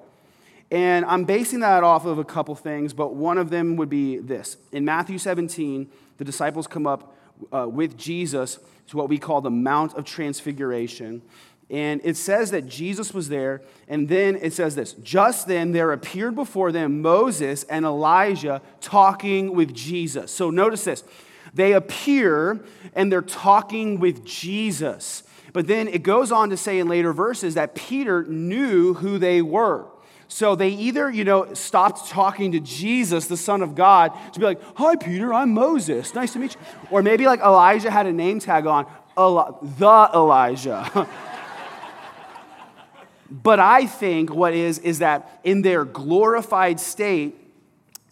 And I'm basing that off of a couple things, but one of them would be this. In Matthew 17, the disciples come up uh, with Jesus to what we call the Mount of Transfiguration. And it says that Jesus was there, and then it says this Just then there appeared before them Moses and Elijah talking with Jesus. So notice this they appear and they're talking with Jesus. But then it goes on to say in later verses that Peter knew who they were. So they either, you know, stopped talking to Jesus, the Son of God, to be like, Hi, Peter, I'm Moses. Nice to meet you. Or maybe like Elijah had a name tag on, the Elijah. but I think what is, is that in their glorified state,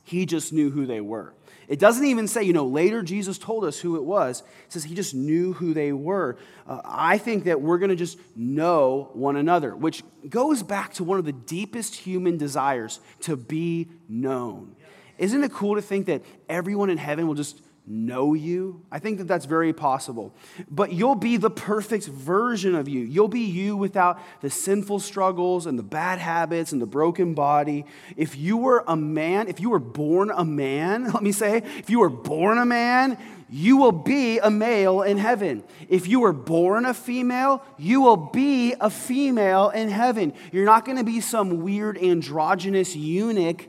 he just knew who they were. It doesn't even say, you know, later Jesus told us who it was. It says he just knew who they were. Uh, I think that we're going to just know one another, which goes back to one of the deepest human desires to be known. Isn't it cool to think that everyone in heaven will just know you. I think that that's very possible. But you'll be the perfect version of you. You'll be you without the sinful struggles and the bad habits and the broken body. If you were a man, if you were born a man, let me say, if you were born a man, you will be a male in heaven. If you were born a female, you will be a female in heaven. You're not going to be some weird androgynous eunuch.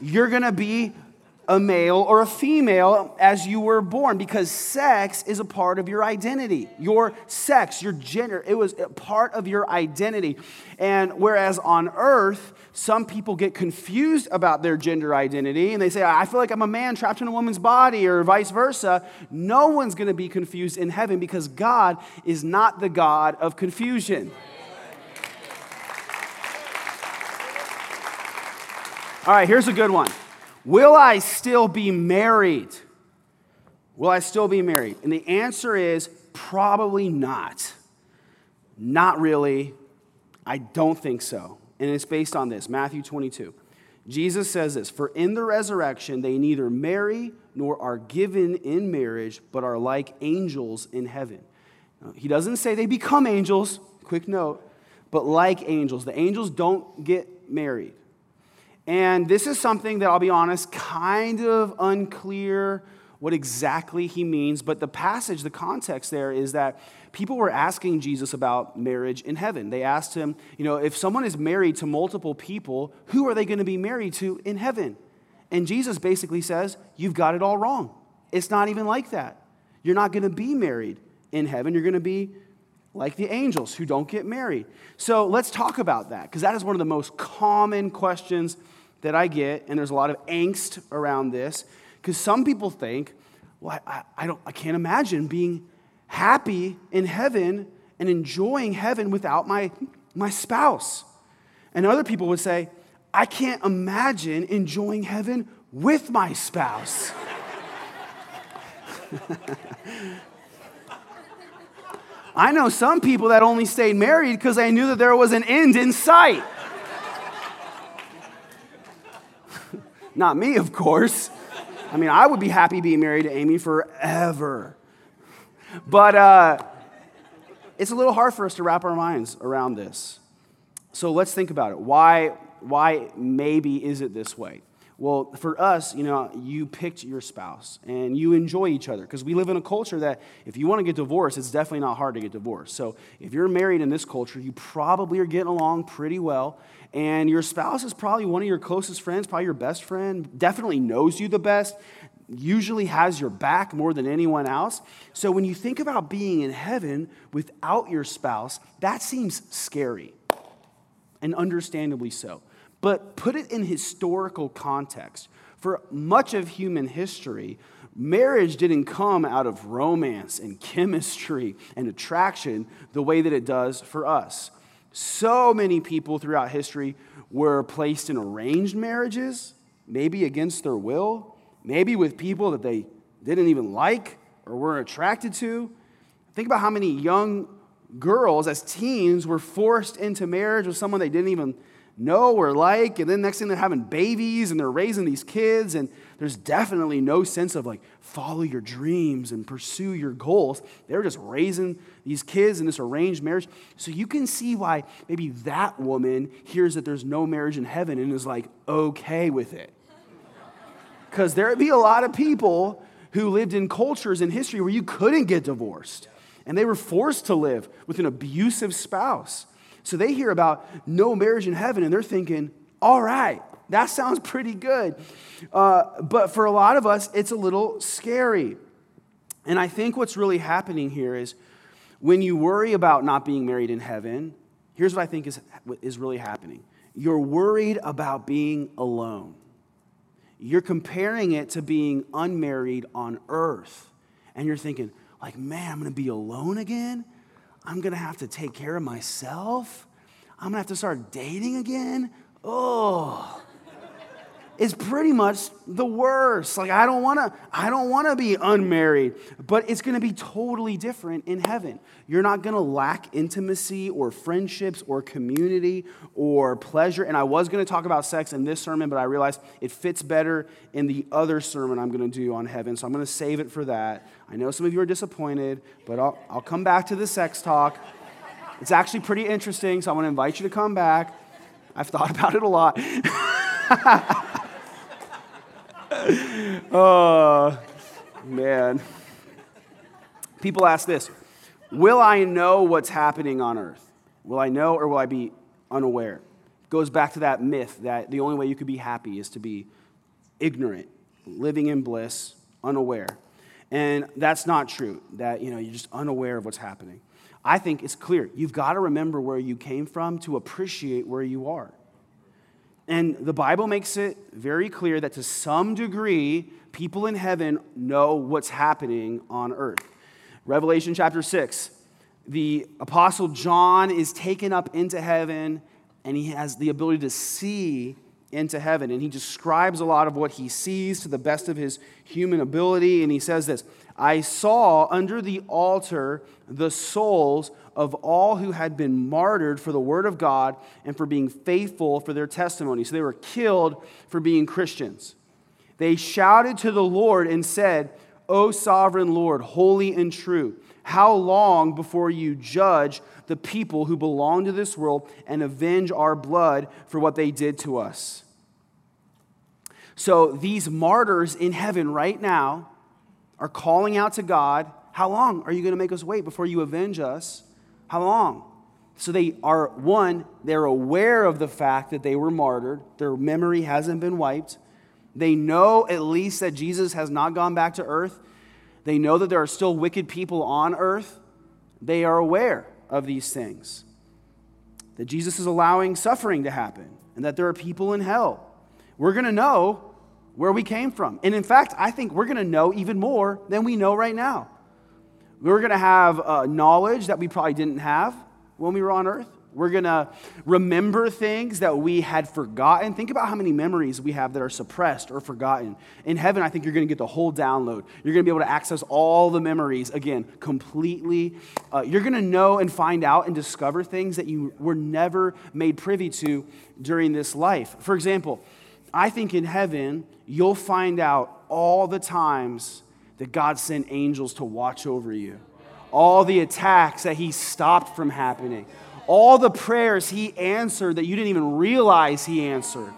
You're going to be a male or a female as you were born because sex is a part of your identity. Your sex, your gender, it was a part of your identity. And whereas on earth, some people get confused about their gender identity and they say, I feel like I'm a man trapped in a woman's body or vice versa. No one's going to be confused in heaven because God is not the God of confusion. All right, here's a good one. Will I still be married? Will I still be married? And the answer is probably not. Not really. I don't think so. And it's based on this Matthew 22. Jesus says this For in the resurrection, they neither marry nor are given in marriage, but are like angels in heaven. He doesn't say they become angels, quick note, but like angels. The angels don't get married. And this is something that I'll be honest, kind of unclear what exactly he means, but the passage, the context there is that people were asking Jesus about marriage in heaven. They asked him, you know, if someone is married to multiple people, who are they going to be married to in heaven? And Jesus basically says, You've got it all wrong. It's not even like that. You're not going to be married in heaven. You're going to be like the angels who don't get married. So let's talk about that because that is one of the most common questions that I get, and there's a lot of angst around this, because some people think, well, I, I, don't, I can't imagine being happy in heaven and enjoying heaven without my, my spouse. And other people would say, I can't imagine enjoying heaven with my spouse. I know some people that only stayed married because they knew that there was an end in sight. Not me, of course. I mean, I would be happy being married to Amy forever. But uh, it's a little hard for us to wrap our minds around this. So let's think about it. Why, why maybe is it this way? Well, for us, you know, you picked your spouse and you enjoy each other because we live in a culture that if you want to get divorced, it's definitely not hard to get divorced. So if you're married in this culture, you probably are getting along pretty well. And your spouse is probably one of your closest friends, probably your best friend, definitely knows you the best, usually has your back more than anyone else. So when you think about being in heaven without your spouse, that seems scary, and understandably so. But put it in historical context. For much of human history, marriage didn't come out of romance and chemistry and attraction the way that it does for us. So many people throughout history were placed in arranged marriages, maybe against their will, maybe with people that they didn't even like or weren't attracted to. Think about how many young girls as teens were forced into marriage with someone they didn't even know or like, and then next thing they're having babies and they're raising these kids, and there's definitely no sense of like follow your dreams and pursue your goals. They're just raising these kids in this arranged marriage. So you can see why maybe that woman hears that there's no marriage in heaven and is like okay with it. Because there'd be a lot of people who lived in cultures in history where you couldn't get divorced, and they were forced to live with an abusive spouse. So they hear about no marriage in heaven and they're thinking, all right, that sounds pretty good. Uh, but for a lot of us, it's a little scary. And I think what's really happening here is when you worry about not being married in heaven, here's what I think is, is really happening you're worried about being alone. You're comparing it to being unmarried on earth. And you're thinking, like, man, I'm gonna be alone again? I'm gonna have to take care of myself. I'm gonna have to start dating again. Oh, it's pretty much the worst. Like I don't want to I don't want to be unmarried, but it's going to be totally different in heaven. You're not going to lack intimacy or friendships or community or pleasure. And I was going to talk about sex in this sermon, but I realized it fits better in the other sermon I'm going to do on heaven. So I'm going to save it for that. I know some of you are disappointed, but I'll, I'll come back to the sex talk. It's actually pretty interesting, so I want to invite you to come back. I've thought about it a lot. oh, man. People ask this Will I know what's happening on earth? Will I know or will I be unaware? Goes back to that myth that the only way you could be happy is to be ignorant living in bliss, unaware. And that's not true, that you know, you're just unaware of what's happening. I think it's clear. You've got to remember where you came from to appreciate where you are. And the Bible makes it very clear that to some degree, people in heaven know what's happening on earth. Revelation chapter 6, the apostle John is taken up into heaven and he has the ability to see into heaven. And he describes a lot of what he sees to the best of his human ability. And he says this I saw under the altar the souls of all who had been martyred for the word of God and for being faithful for their testimony. So they were killed for being Christians. They shouted to the Lord and said, O sovereign Lord, holy and true, how long before you judge the people who belong to this world and avenge our blood for what they did to us? So these martyrs in heaven right now are calling out to God, How long are you going to make us wait before you avenge us? How long? So they are, one, they're aware of the fact that they were martyred, their memory hasn't been wiped. They know at least that Jesus has not gone back to earth. They know that there are still wicked people on earth. They are aware of these things. That Jesus is allowing suffering to happen and that there are people in hell. We're going to know where we came from. And in fact, I think we're going to know even more than we know right now. We're going to have uh, knowledge that we probably didn't have when we were on earth. We're going to remember things that we had forgotten. Think about how many memories we have that are suppressed or forgotten. In heaven, I think you're going to get the whole download. You're going to be able to access all the memories again completely. Uh, you're going to know and find out and discover things that you were never made privy to during this life. For example, I think in heaven, you'll find out all the times that God sent angels to watch over you, all the attacks that He stopped from happening, all the prayers He answered that you didn't even realize He answered,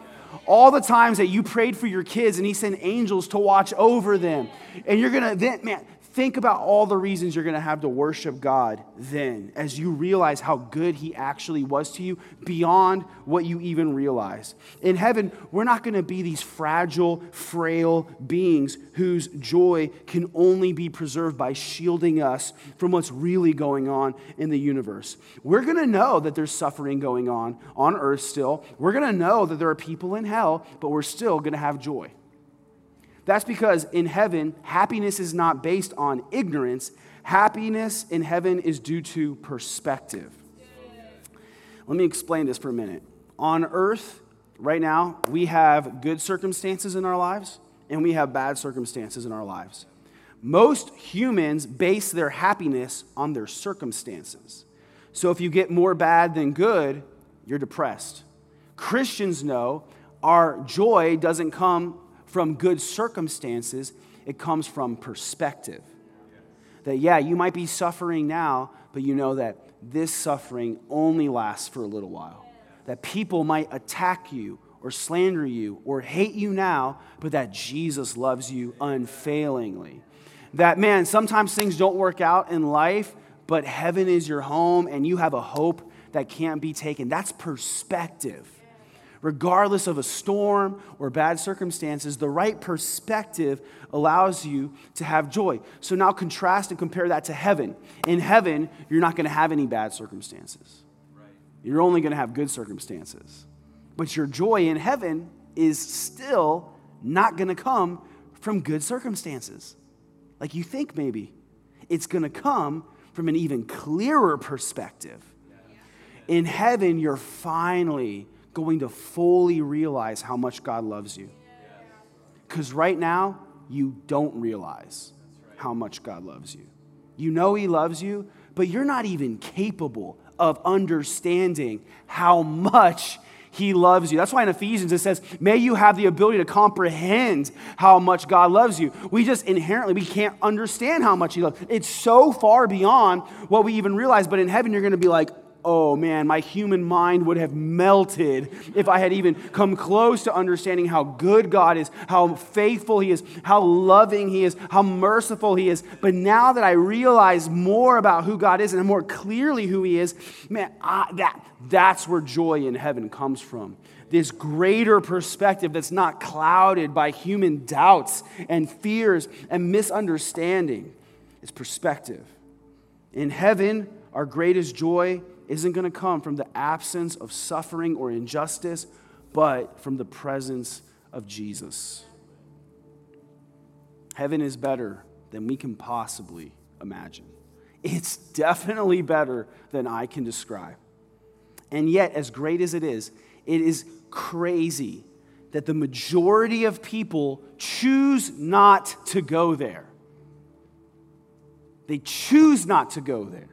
all the times that you prayed for your kids and He sent angels to watch over them. And you're gonna then, man, Think about all the reasons you're going to have to worship God then as you realize how good He actually was to you beyond what you even realize. In heaven, we're not going to be these fragile, frail beings whose joy can only be preserved by shielding us from what's really going on in the universe. We're going to know that there's suffering going on on earth still. We're going to know that there are people in hell, but we're still going to have joy. That's because in heaven, happiness is not based on ignorance. Happiness in heaven is due to perspective. Let me explain this for a minute. On earth, right now, we have good circumstances in our lives and we have bad circumstances in our lives. Most humans base their happiness on their circumstances. So if you get more bad than good, you're depressed. Christians know our joy doesn't come from good circumstances, it comes from perspective. That, yeah, you might be suffering now, but you know that this suffering only lasts for a little while. That people might attack you or slander you or hate you now, but that Jesus loves you unfailingly. That, man, sometimes things don't work out in life, but heaven is your home and you have a hope that can't be taken. That's perspective regardless of a storm or bad circumstances, the right perspective allows you to have joy. So now contrast and compare that to heaven. In heaven, you're not going to have any bad circumstances, you're only going to have good circumstances. But your joy in heaven is still not going to come from good circumstances, like you think maybe. It's going to come from an even clearer perspective. In heaven, you're finally going to fully realize how much God loves you. Because right now, you don't realize how much God loves you. You know He loves you, but you're not even capable of understanding how much he loves you. That's why in Ephesians it says, may you have the ability to comprehend how much God loves you. We just inherently, we can't understand how much he loves. It's so far beyond what we even realize. But in heaven, you're going to be like, oh man, my human mind would have melted if I had even come close to understanding how good God is, how faithful He is, how loving He is, how merciful He is. But now that I realize more about who God is and more clearly who He is, man, I, that, that's where joy in heaven comes from. this greater perspective that's not clouded by human doubts and fears and misunderstanding. It's perspective. In heaven, our greatest joy isn't going to come from the absence of suffering or injustice, but from the presence of Jesus. Heaven is better than we can possibly imagine. It's definitely better than I can describe. And yet, as great as it is, it is crazy that the majority of people choose not to go there. They choose not to go there.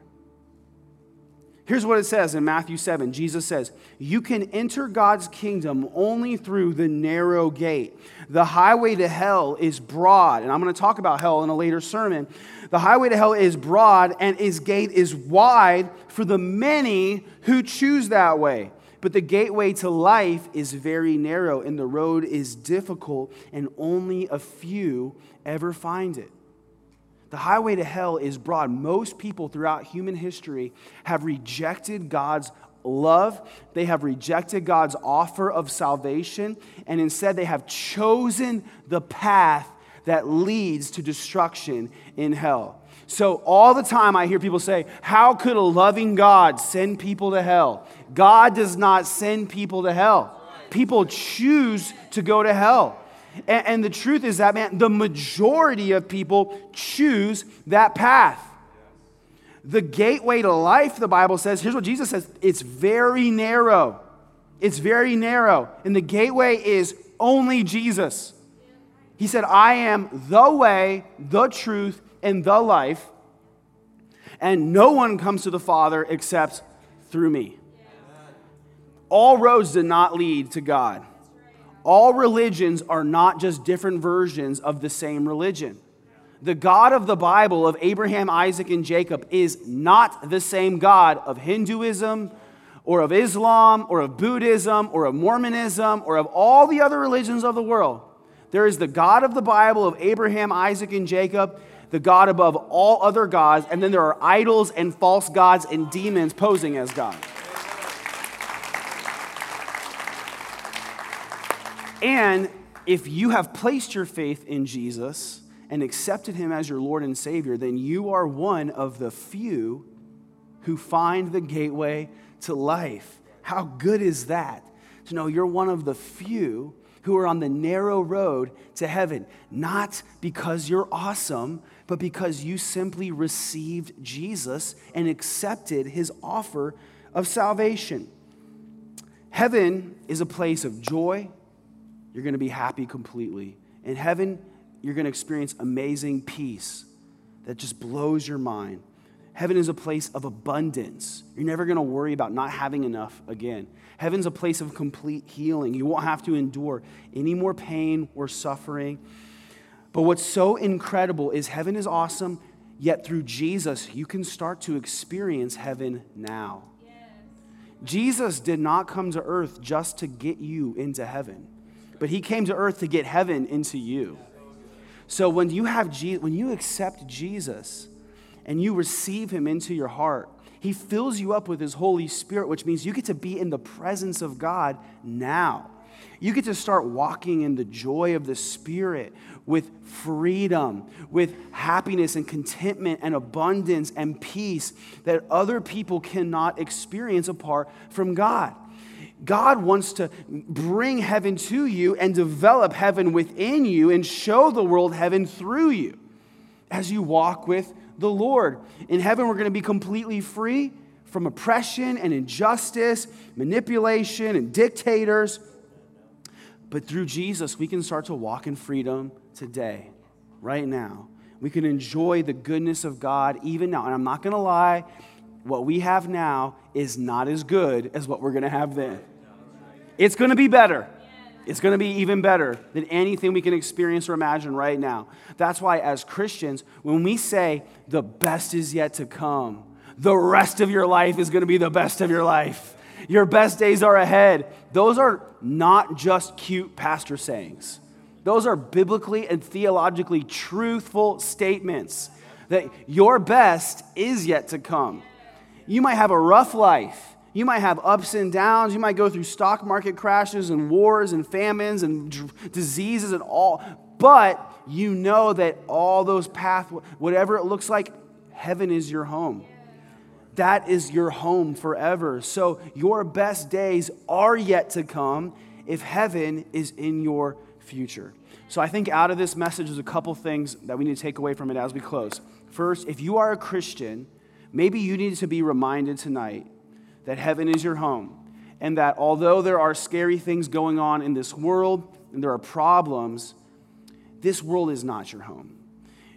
Here's what it says in Matthew 7. Jesus says, You can enter God's kingdom only through the narrow gate. The highway to hell is broad. And I'm going to talk about hell in a later sermon. The highway to hell is broad, and its gate is wide for the many who choose that way. But the gateway to life is very narrow, and the road is difficult, and only a few ever find it. The highway to hell is broad. Most people throughout human history have rejected God's love, they have rejected God's offer of salvation, and instead they have chosen the path that leads to destruction in hell. So, all the time I hear people say, How could a loving God send people to hell? God does not send people to hell. People choose to go to hell. And, and the truth is that, man, the majority of people choose that path. The gateway to life, the Bible says, here's what Jesus says it's very narrow. It's very narrow. And the gateway is only Jesus. He said, I am the way, the truth, and the life. And no one comes to the Father except through me. All roads did not lead to God all religions are not just different versions of the same religion. The God of the Bible of Abraham, Isaac, and Jacob is not the same God of Hinduism or of Islam or of Buddhism or of Mormonism or of all the other religions of the world. There is the God of the Bible of Abraham, Isaac, and Jacob, the God above all other gods, and then there are idols and false gods and demons posing as God. And if you have placed your faith in Jesus and accepted him as your Lord and Savior, then you are one of the few who find the gateway to life. How good is that? To know you're one of the few who are on the narrow road to heaven, not because you're awesome, but because you simply received Jesus and accepted his offer of salvation. Heaven is a place of joy you're going to be happy completely. In heaven, you're going to experience amazing peace that just blows your mind. Heaven is a place of abundance. You're never going to worry about not having enough again. Heaven's a place of complete healing. You won't have to endure any more pain or suffering. But what's so incredible is heaven is awesome, yet through Jesus, you can start to experience heaven now. Yes. Jesus did not come to earth just to get you into heaven but he came to earth to get heaven into you. So when you have Je- when you accept Jesus and you receive him into your heart, he fills you up with his Holy Spirit, which means you get to be in the presence of God now. You get to start walking in the joy of the Spirit with freedom, with happiness and contentment and abundance and peace that other people cannot experience apart from God. God wants to bring heaven to you and develop heaven within you and show the world heaven through you as you walk with the Lord. In heaven, we're going to be completely free from oppression and injustice, manipulation and dictators. But through Jesus, we can start to walk in freedom today, right now. We can enjoy the goodness of God even now. And I'm not going to lie, what we have now is not as good as what we're going to have then. It's going to be better. It's going to be even better than anything we can experience or imagine right now. That's why, as Christians, when we say the best is yet to come, the rest of your life is going to be the best of your life. Your best days are ahead. Those are not just cute pastor sayings. Those are biblically and theologically truthful statements that your best is yet to come. You might have a rough life. You might have ups and downs. You might go through stock market crashes and wars and famines and d- diseases and all. But you know that all those paths, whatever it looks like, heaven is your home. That is your home forever. So your best days are yet to come if heaven is in your future. So I think out of this message, there's a couple things that we need to take away from it as we close. First, if you are a Christian, maybe you need to be reminded tonight that heaven is your home and that although there are scary things going on in this world and there are problems, this world is not your home.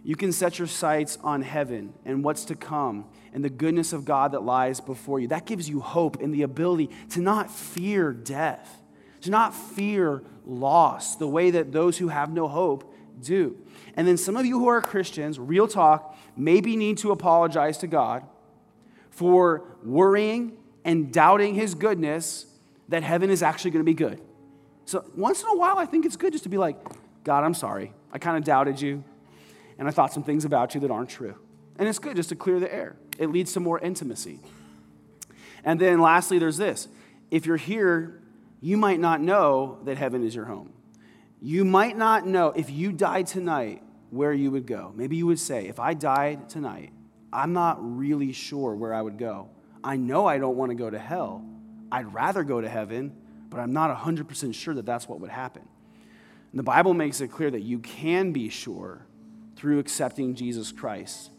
You can set your sights on heaven and what's to come and the goodness of God that lies before you. That gives you hope and the ability to not fear death, to not fear loss the way that those who have no hope do. And then some of you who are Christians, real talk, maybe need to apologize to God for worrying and doubting his goodness that heaven is actually going to be good. So once in a while, I think it's good just to be like, God, I'm sorry. I kind of doubted you, and I thought some things about you that aren't true. And it's good just to clear the air, it leads to more intimacy. And then lastly, there's this if you're here, you might not know that heaven is your home. You might not know if you died tonight where you would go. Maybe you would say, if I died tonight, I'm not really sure where I would go. I know I don't want to go to hell. I'd rather go to heaven, but I'm not 100% sure that that's what would happen. And the Bible makes it clear that you can be sure through accepting Jesus Christ.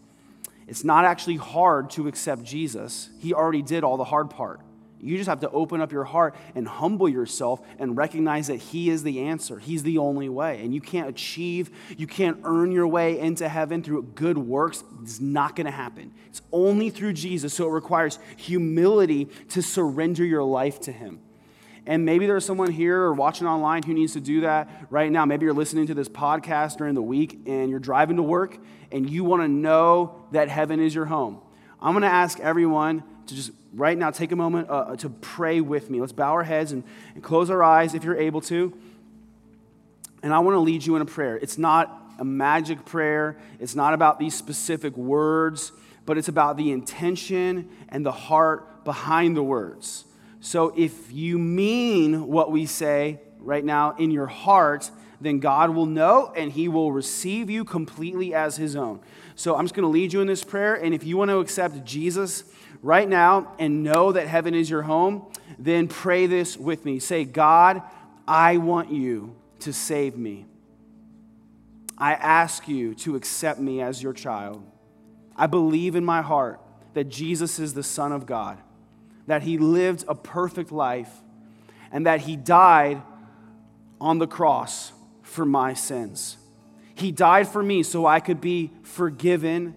It's not actually hard to accept Jesus, He already did all the hard part. You just have to open up your heart and humble yourself and recognize that He is the answer. He's the only way. And you can't achieve, you can't earn your way into heaven through good works. It's not going to happen. It's only through Jesus. So it requires humility to surrender your life to Him. And maybe there's someone here or watching online who needs to do that right now. Maybe you're listening to this podcast during the week and you're driving to work and you want to know that heaven is your home. I'm going to ask everyone to just right now take a moment uh, uh, to pray with me. Let's bow our heads and, and close our eyes if you're able to. And I want to lead you in a prayer. It's not a magic prayer, it's not about these specific words, but it's about the intention and the heart behind the words. So if you mean what we say right now in your heart, then God will know and He will receive you completely as His own. So I'm just going to lead you in this prayer. And if you want to accept Jesus right now and know that heaven is your home, then pray this with me. Say, God, I want you to save me. I ask you to accept me as your child. I believe in my heart that Jesus is the Son of God, that he lived a perfect life, and that he died on the cross for my sins. He died for me so I could be forgiven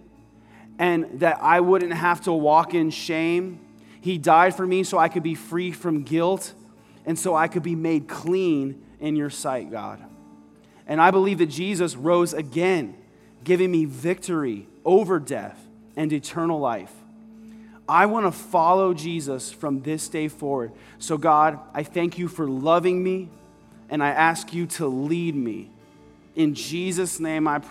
and that I wouldn't have to walk in shame. He died for me so I could be free from guilt and so I could be made clean in your sight, God. And I believe that Jesus rose again, giving me victory over death and eternal life. I want to follow Jesus from this day forward. So, God, I thank you for loving me, and I ask you to lead me. In Jesus' name I pray.